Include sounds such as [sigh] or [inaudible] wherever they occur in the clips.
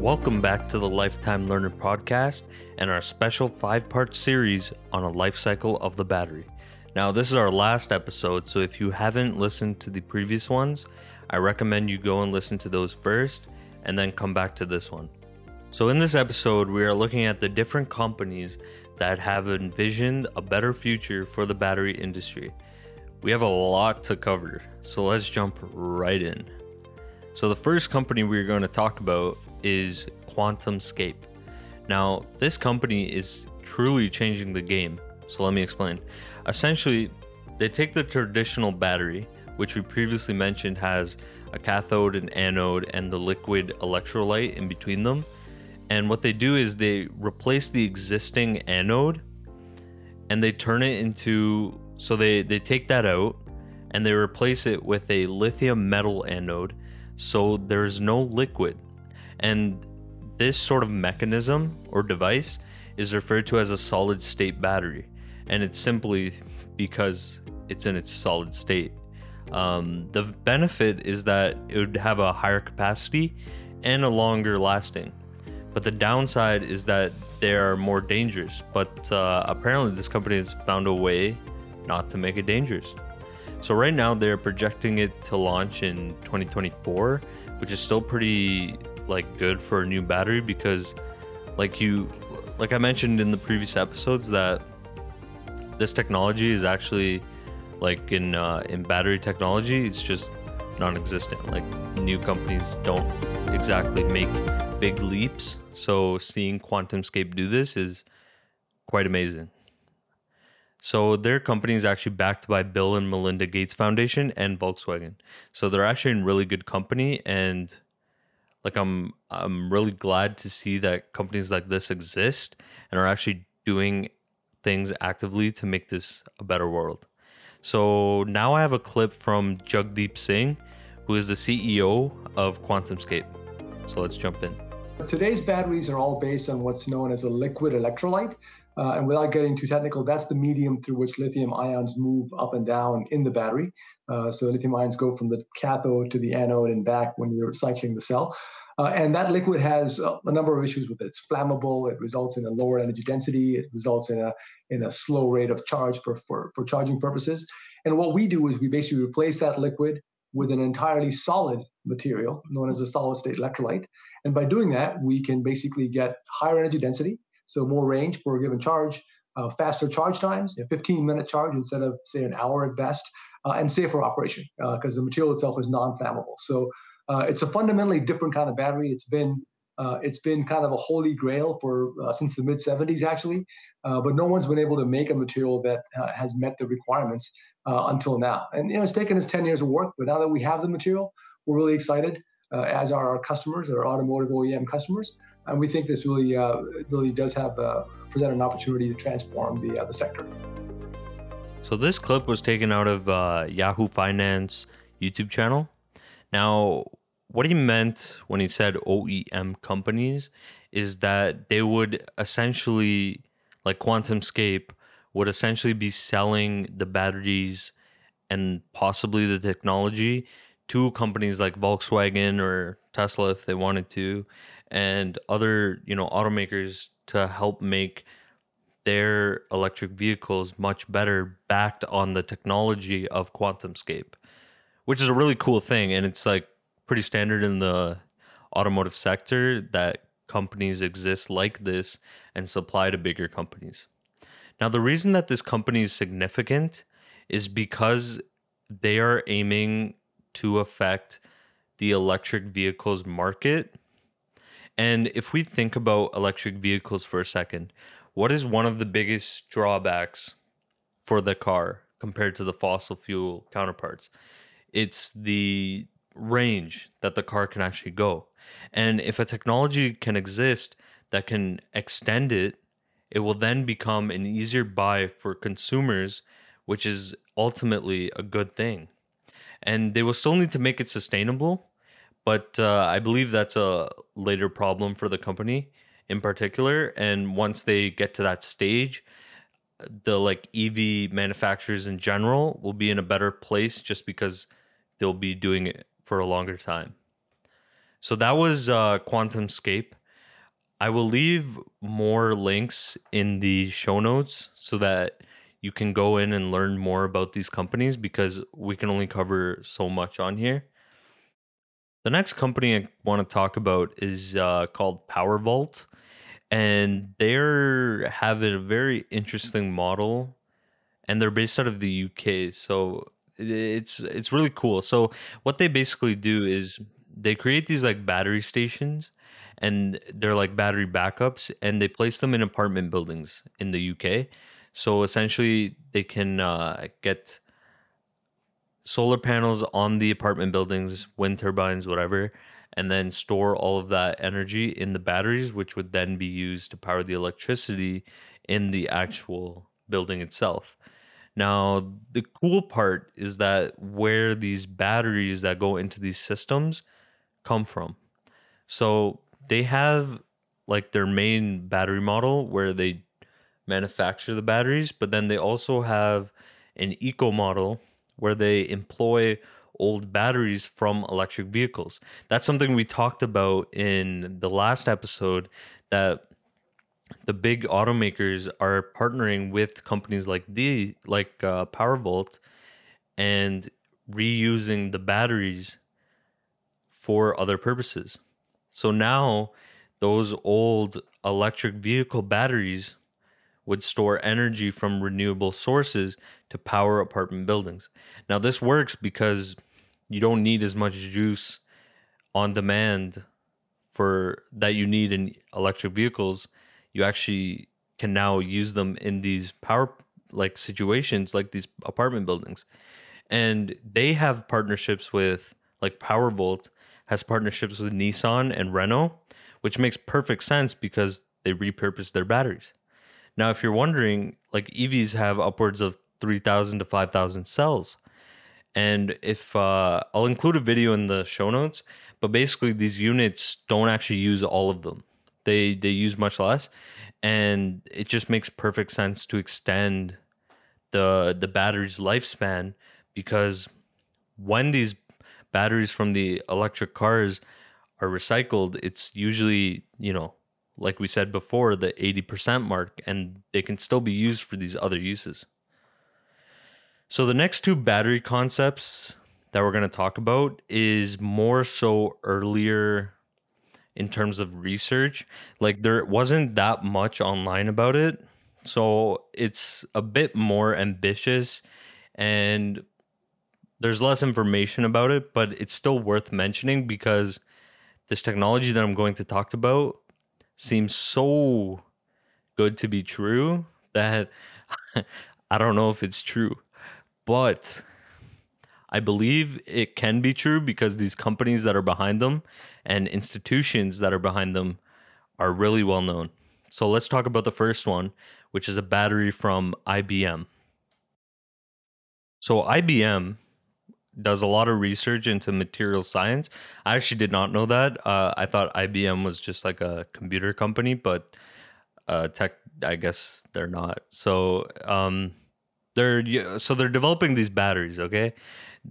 Welcome back to the Lifetime Learner podcast and our special five part series on a life cycle of the battery. Now, this is our last episode, so if you haven't listened to the previous ones, I recommend you go and listen to those first and then come back to this one. So, in this episode, we are looking at the different companies that have envisioned a better future for the battery industry. We have a lot to cover, so let's jump right in. So, the first company we're going to talk about is QuantumScape. Now, this company is truly changing the game, so let me explain. Essentially, they take the traditional battery, which we previously mentioned has a cathode, an anode, and the liquid electrolyte in between them. And what they do is they replace the existing anode and they turn it into so they, they take that out and they replace it with a lithium metal anode so there's no liquid. And this sort of mechanism or device is referred to as a solid state battery. And it's simply because it's in its solid state. Um, the benefit is that it would have a higher capacity and a longer lasting. But the downside is that they are more dangerous. But uh, apparently, this company has found a way not to make it dangerous. So right now they're projecting it to launch in 2024, which is still pretty like good for a new battery because like you like I mentioned in the previous episodes that this technology is actually like in uh, in battery technology it's just non-existent. Like new companies don't exactly make big leaps. So seeing quantumscape do this is quite amazing. So their company is actually backed by Bill and Melinda Gates Foundation and Volkswagen. So they're actually in really good company and like I'm I'm really glad to see that companies like this exist and are actually doing things actively to make this a better world. So now I have a clip from Jagdeep Singh, who is the CEO of QuantumScape. So let's jump in. Today's batteries are all based on what's known as a liquid electrolyte. Uh, and without getting too technical, that's the medium through which lithium ions move up and down in the battery. Uh, so lithium ions go from the cathode to the anode and back when you're cycling the cell. Uh, and that liquid has a number of issues with it. It's flammable. It results in a lower energy density. It results in a in a slow rate of charge for, for, for charging purposes. And what we do is we basically replace that liquid with an entirely solid material known as a solid state electrolyte. And by doing that, we can basically get higher energy density, so more range for a given charge, uh, faster charge times, a 15 minute charge instead of say an hour at best, uh, and safer operation because uh, the material itself is non-flammable. So uh, it's a fundamentally different kind of battery. It's been uh, it's been kind of a holy grail for since the mid 70s actually, but no one's been able to make a material that has met the requirements until now. And you know it's taken us 10 years of work, but now that we have the material, we're really excited. as are our customers, our automotive OEM customers, and we think this really uh, really does have uh, present an opportunity to transform the uh, the sector. So this clip was taken out of uh, Yahoo Finance YouTube channel. Now, what he meant when he said OEM companies is that they would essentially, like QuantumScape, would essentially be selling the batteries and possibly the technology to companies like Volkswagen or Tesla if they wanted to, and other you know automakers to help make their electric vehicles much better backed on the technology of QuantumScape, which is a really cool thing, and it's like pretty standard in the automotive sector that companies exist like this and supply to bigger companies. Now, the reason that this company is significant is because they are aiming to affect the electric vehicles market and if we think about electric vehicles for a second, what is one of the biggest drawbacks for the car compared to the fossil fuel counterparts? It's the range that the car can actually go. And if a technology can exist that can extend it, it will then become an easier buy for consumers, which is ultimately a good thing. And they will still need to make it sustainable but uh, I believe that's a later problem for the company in particular. And once they get to that stage, the like EV manufacturers in general will be in a better place just because they'll be doing it for a longer time. So that was uh, QuantumScape. I will leave more links in the show notes so that you can go in and learn more about these companies because we can only cover so much on here. The next company I want to talk about is uh, called PowerVault, and they're having a very interesting model, and they're based out of the UK. So it's it's really cool. So what they basically do is they create these like battery stations and they're like battery backups and they place them in apartment buildings in the UK. So essentially they can uh, get solar panels on the apartment buildings, wind turbines, whatever, and then store all of that energy in the batteries, which would then be used to power the electricity in the actual building itself. Now, the cool part is that where these batteries that go into these systems come from. So they have like their main battery model where they manufacture the batteries, but then they also have an eco model where they employ old batteries from electric vehicles. That's something we talked about in the last episode that the big automakers are partnering with companies like the like uh, PowerVault and reusing the batteries for other purposes. So now those old electric vehicle batteries would store energy from renewable sources to power apartment buildings. Now this works because you don't need as much juice on demand for that you need in electric vehicles. You actually can now use them in these power like situations like these apartment buildings. And they have partnerships with like PowerVault has partnerships with Nissan and Renault, which makes perfect sense because they repurpose their batteries. Now, if you're wondering, like EVs have upwards of 3,000 to 5,000 cells. And if uh, I'll include a video in the show notes, but basically these units don't actually use all of them. They they use much less, and it just makes perfect sense to extend the the battery's lifespan because when these batteries from the electric cars are recycled, it's usually, you know, like we said before, the 80% mark, and they can still be used for these other uses. So, the next two battery concepts that we're going to talk about is more so earlier in terms of research. Like, there wasn't that much online about it. So, it's a bit more ambitious and there's less information about it, but it's still worth mentioning because this technology that I'm going to talk about seems so good to be true that [laughs] I don't know if it's true. But I believe it can be true because these companies that are behind them and institutions that are behind them are really well known. So let's talk about the first one, which is a battery from IBM. So IBM does a lot of research into material science. I actually did not know that. Uh, I thought IBM was just like a computer company, but uh, tech, I guess they're not. So um, they're so they're developing these batteries. Okay,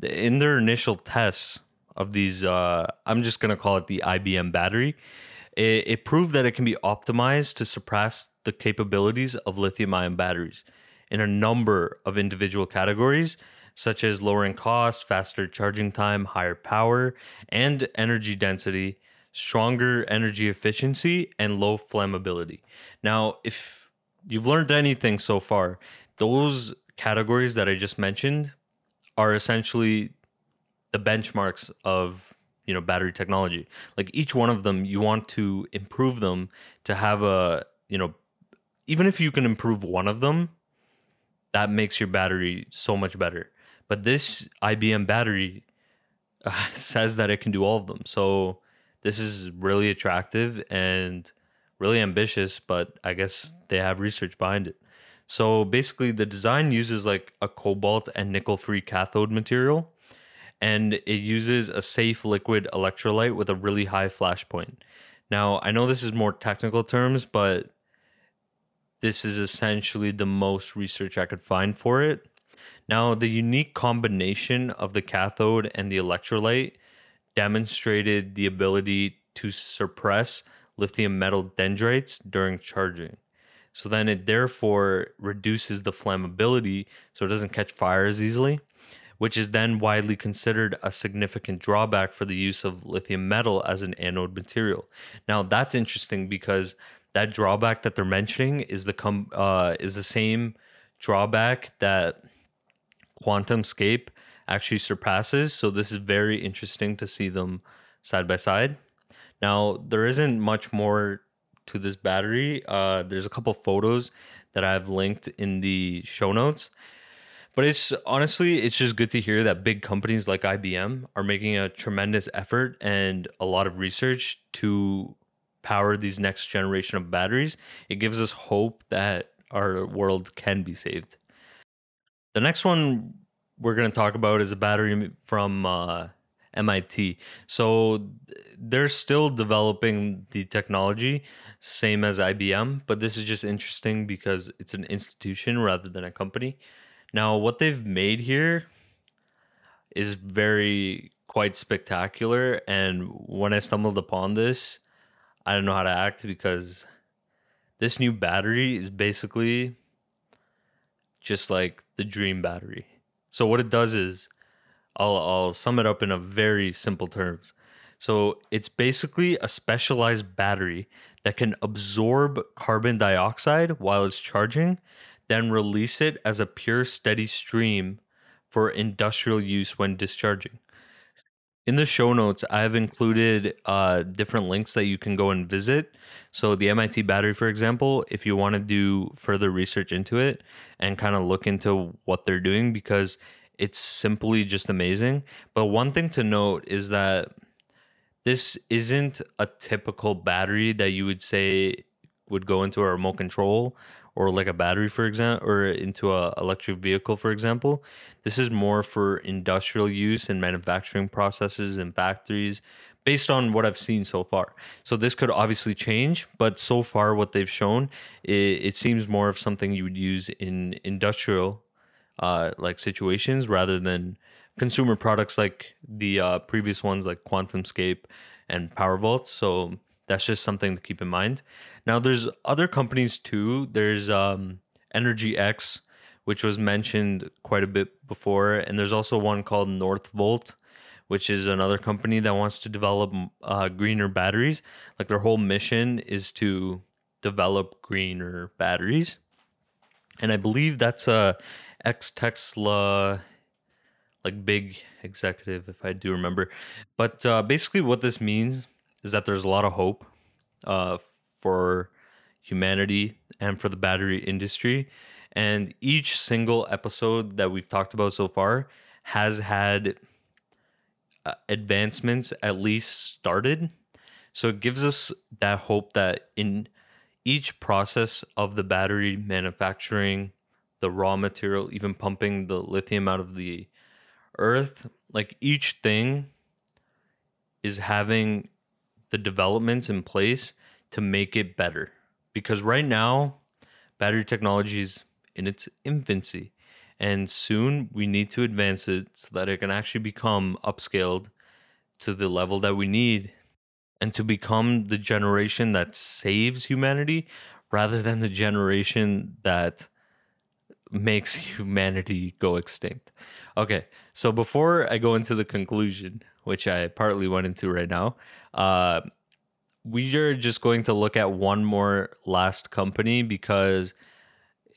in their initial tests of these, uh, I'm just gonna call it the IBM battery. It, it proved that it can be optimized to surpass the capabilities of lithium-ion batteries in a number of individual categories such as lowering cost, faster charging time, higher power and energy density, stronger energy efficiency, and low flammability. Now, if you've learned anything so far, those categories that I just mentioned are essentially the benchmarks of you know battery technology like each one of them you want to improve them to have a you know even if you can improve one of them that makes your battery so much better but this IBM battery uh, [laughs] says that it can do all of them. So this is really attractive and really ambitious, but I guess they have research behind it. So basically, the design uses like a cobalt and nickel free cathode material, and it uses a safe liquid electrolyte with a really high flash point. Now, I know this is more technical terms, but this is essentially the most research I could find for it. Now, the unique combination of the cathode and the electrolyte demonstrated the ability to suppress lithium metal dendrites during charging. So then it therefore reduces the flammability so it doesn't catch fire as easily, which is then widely considered a significant drawback for the use of lithium metal as an anode material. Now that's interesting because that drawback that they're mentioning is the com- uh, is the same drawback that QuantumScape actually surpasses. So this is very interesting to see them side by side. Now there isn't much more to this battery. Uh, there's a couple photos that I've linked in the show notes. But it's honestly, it's just good to hear that big companies like IBM are making a tremendous effort and a lot of research to power these next generation of batteries. It gives us hope that our world can be saved. The next one we're going to talk about is a battery from uh, MIT. So they're still developing the technology, same as IBM, but this is just interesting because it's an institution rather than a company. Now, what they've made here is very quite spectacular. And when I stumbled upon this, I don't know how to act because this new battery is basically just like the dream battery. So what it does is I'll I'll sum it up in a very simple terms. So it's basically a specialized battery that can absorb carbon dioxide while it's charging, then release it as a pure steady stream for industrial use when discharging. In the show notes, I have included uh, different links that you can go and visit. So, the MIT battery, for example, if you want to do further research into it and kind of look into what they're doing, because it's simply just amazing. But one thing to note is that this isn't a typical battery that you would say would go into a remote control or like a battery for example or into a electric vehicle for example this is more for industrial use and manufacturing processes and factories based on what i've seen so far so this could obviously change but so far what they've shown it, it seems more of something you would use in industrial uh, like situations rather than consumer products like the uh, previous ones like QuantumScape and PowerVault. So that's just something to keep in mind. Now there's other companies too. There's um, Energy X, which was mentioned quite a bit before, and there's also one called Northvolt, which is another company that wants to develop uh, greener batteries. Like their whole mission is to develop greener batteries, and I believe that's a ex Tesla like big executive, if I do remember. But uh, basically, what this means is that there's a lot of hope uh, for humanity and for the battery industry. And each single episode that we've talked about so far has had uh, advancements at least started. So it gives us that hope that in each process of the battery manufacturing, the raw material, even pumping the lithium out of the earth, like each thing is having the developments in place to make it better. Because right now, battery technology is in its infancy. And soon we need to advance it so that it can actually become upscaled to the level that we need and to become the generation that saves humanity rather than the generation that makes humanity go extinct. Okay, so before I go into the conclusion, which I partly went into right now, uh, we are just going to look at one more last company because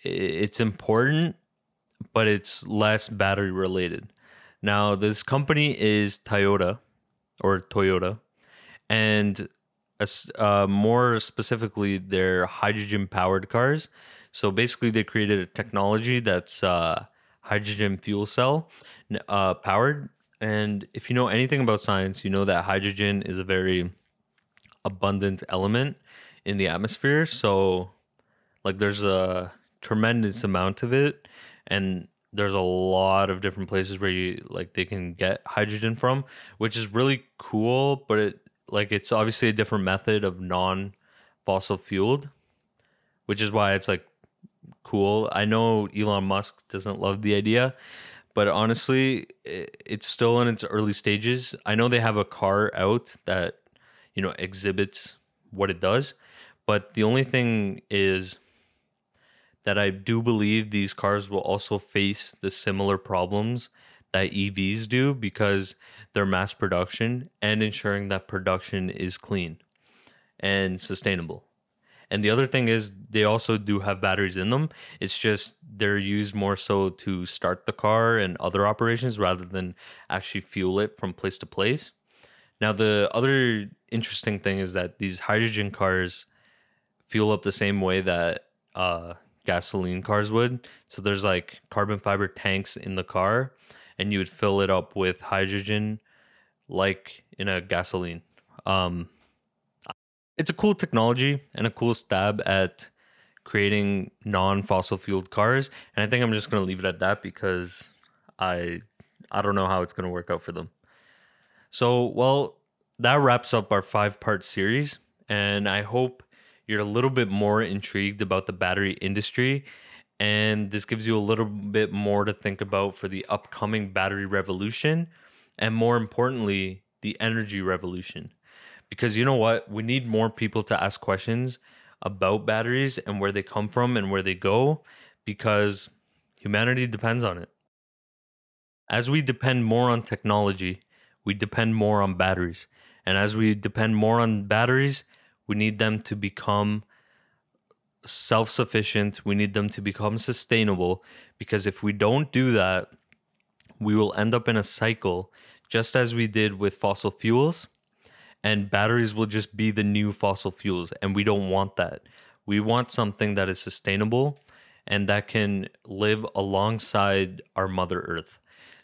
it's important, but it's less battery related. Now, this company is Toyota or Toyota, and uh, more specifically, they're hydrogen powered cars. So basically, they created a technology that's uh, hydrogen fuel cell uh, powered. And if you know anything about science, you know that hydrogen is a very abundant element in the atmosphere. So, like, there's a tremendous amount of it, and there's a lot of different places where you like they can get hydrogen from, which is really cool. But it like it's obviously a different method of non fossil fueled, which is why it's like cool. I know Elon Musk doesn't love the idea, but honestly, it's still in its early stages. I know they have a car out that, you know, exhibits what it does, but the only thing is that I do believe these cars will also face the similar problems that EVs do because they're mass production and ensuring that production is clean and sustainable. And the other thing is they also do have batteries in them. It's just they're used more so to start the car and other operations rather than actually fuel it from place to place. Now the other interesting thing is that these hydrogen cars fuel up the same way that uh, gasoline cars would. So there's like carbon fiber tanks in the car and you would fill it up with hydrogen like in a gasoline. Um, it's a cool technology and a cool stab at creating non-fossil fueled cars. And i think i'm just going to leave it at that because i i don't know how it's going to work out for them. So well that wraps up our five part series. And i hope you're a little bit more intrigued about the battery industry. And this gives you a little bit more to think about for the upcoming battery revolution and more importantly the energy revolution because you know what? We need more people to ask questions about batteries and where they come from and where they go because humanity depends on it. As we depend more on technology, we depend more on batteries. And as we depend more on batteries, we need them to become self sufficient. We need them to become sustainable because if we don't do that, we will end up in a cycle just as we did with fossil fuels and batteries will just be the new fossil fuels and we don't want that. We want something that is sustainable and that can live alongside our mother earth.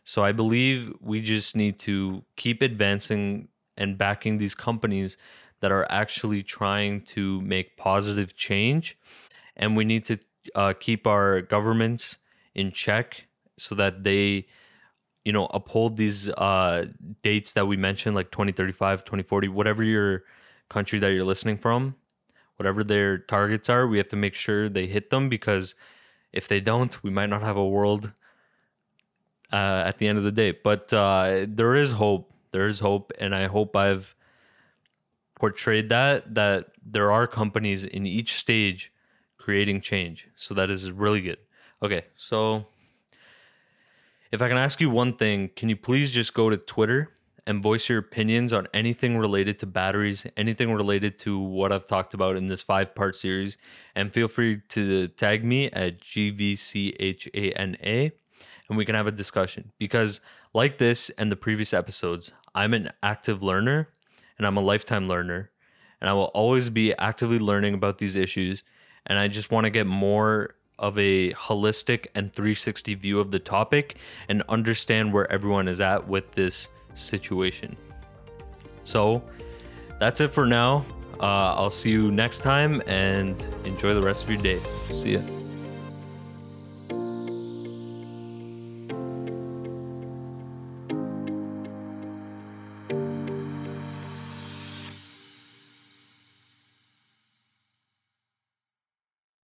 So i believe we just need to keep advancing and backing these companies that are actually trying to make positive change and we need to uh, keep our governments in check so that they you know uphold these uh dates that we mentioned like 2035 2040 whatever your country that you're listening from whatever their targets are we have to make sure they hit them because if they don't we might not have a world uh, at the end of the day. But uh, there is hope. There is hope and i hope i've portrayed that that there are companies in each stage creating change. So that is really good. Okay so if I can ask you one thing, can you please just go to Twitter and voice your opinions on anything related to batteries, anything related to what I've talked about in this five part series? And feel free to tag me at GVCHANA and we can have a discussion. Because, like this and the previous episodes, I'm an active learner and I'm a lifetime learner. And I will always be actively learning about these issues. And I just want to get more of a holistic and 360 view of the topic and understand where everyone is at with this situation. So that's it for now. Uh, I'll see you next time and enjoy the rest of your day. See ya.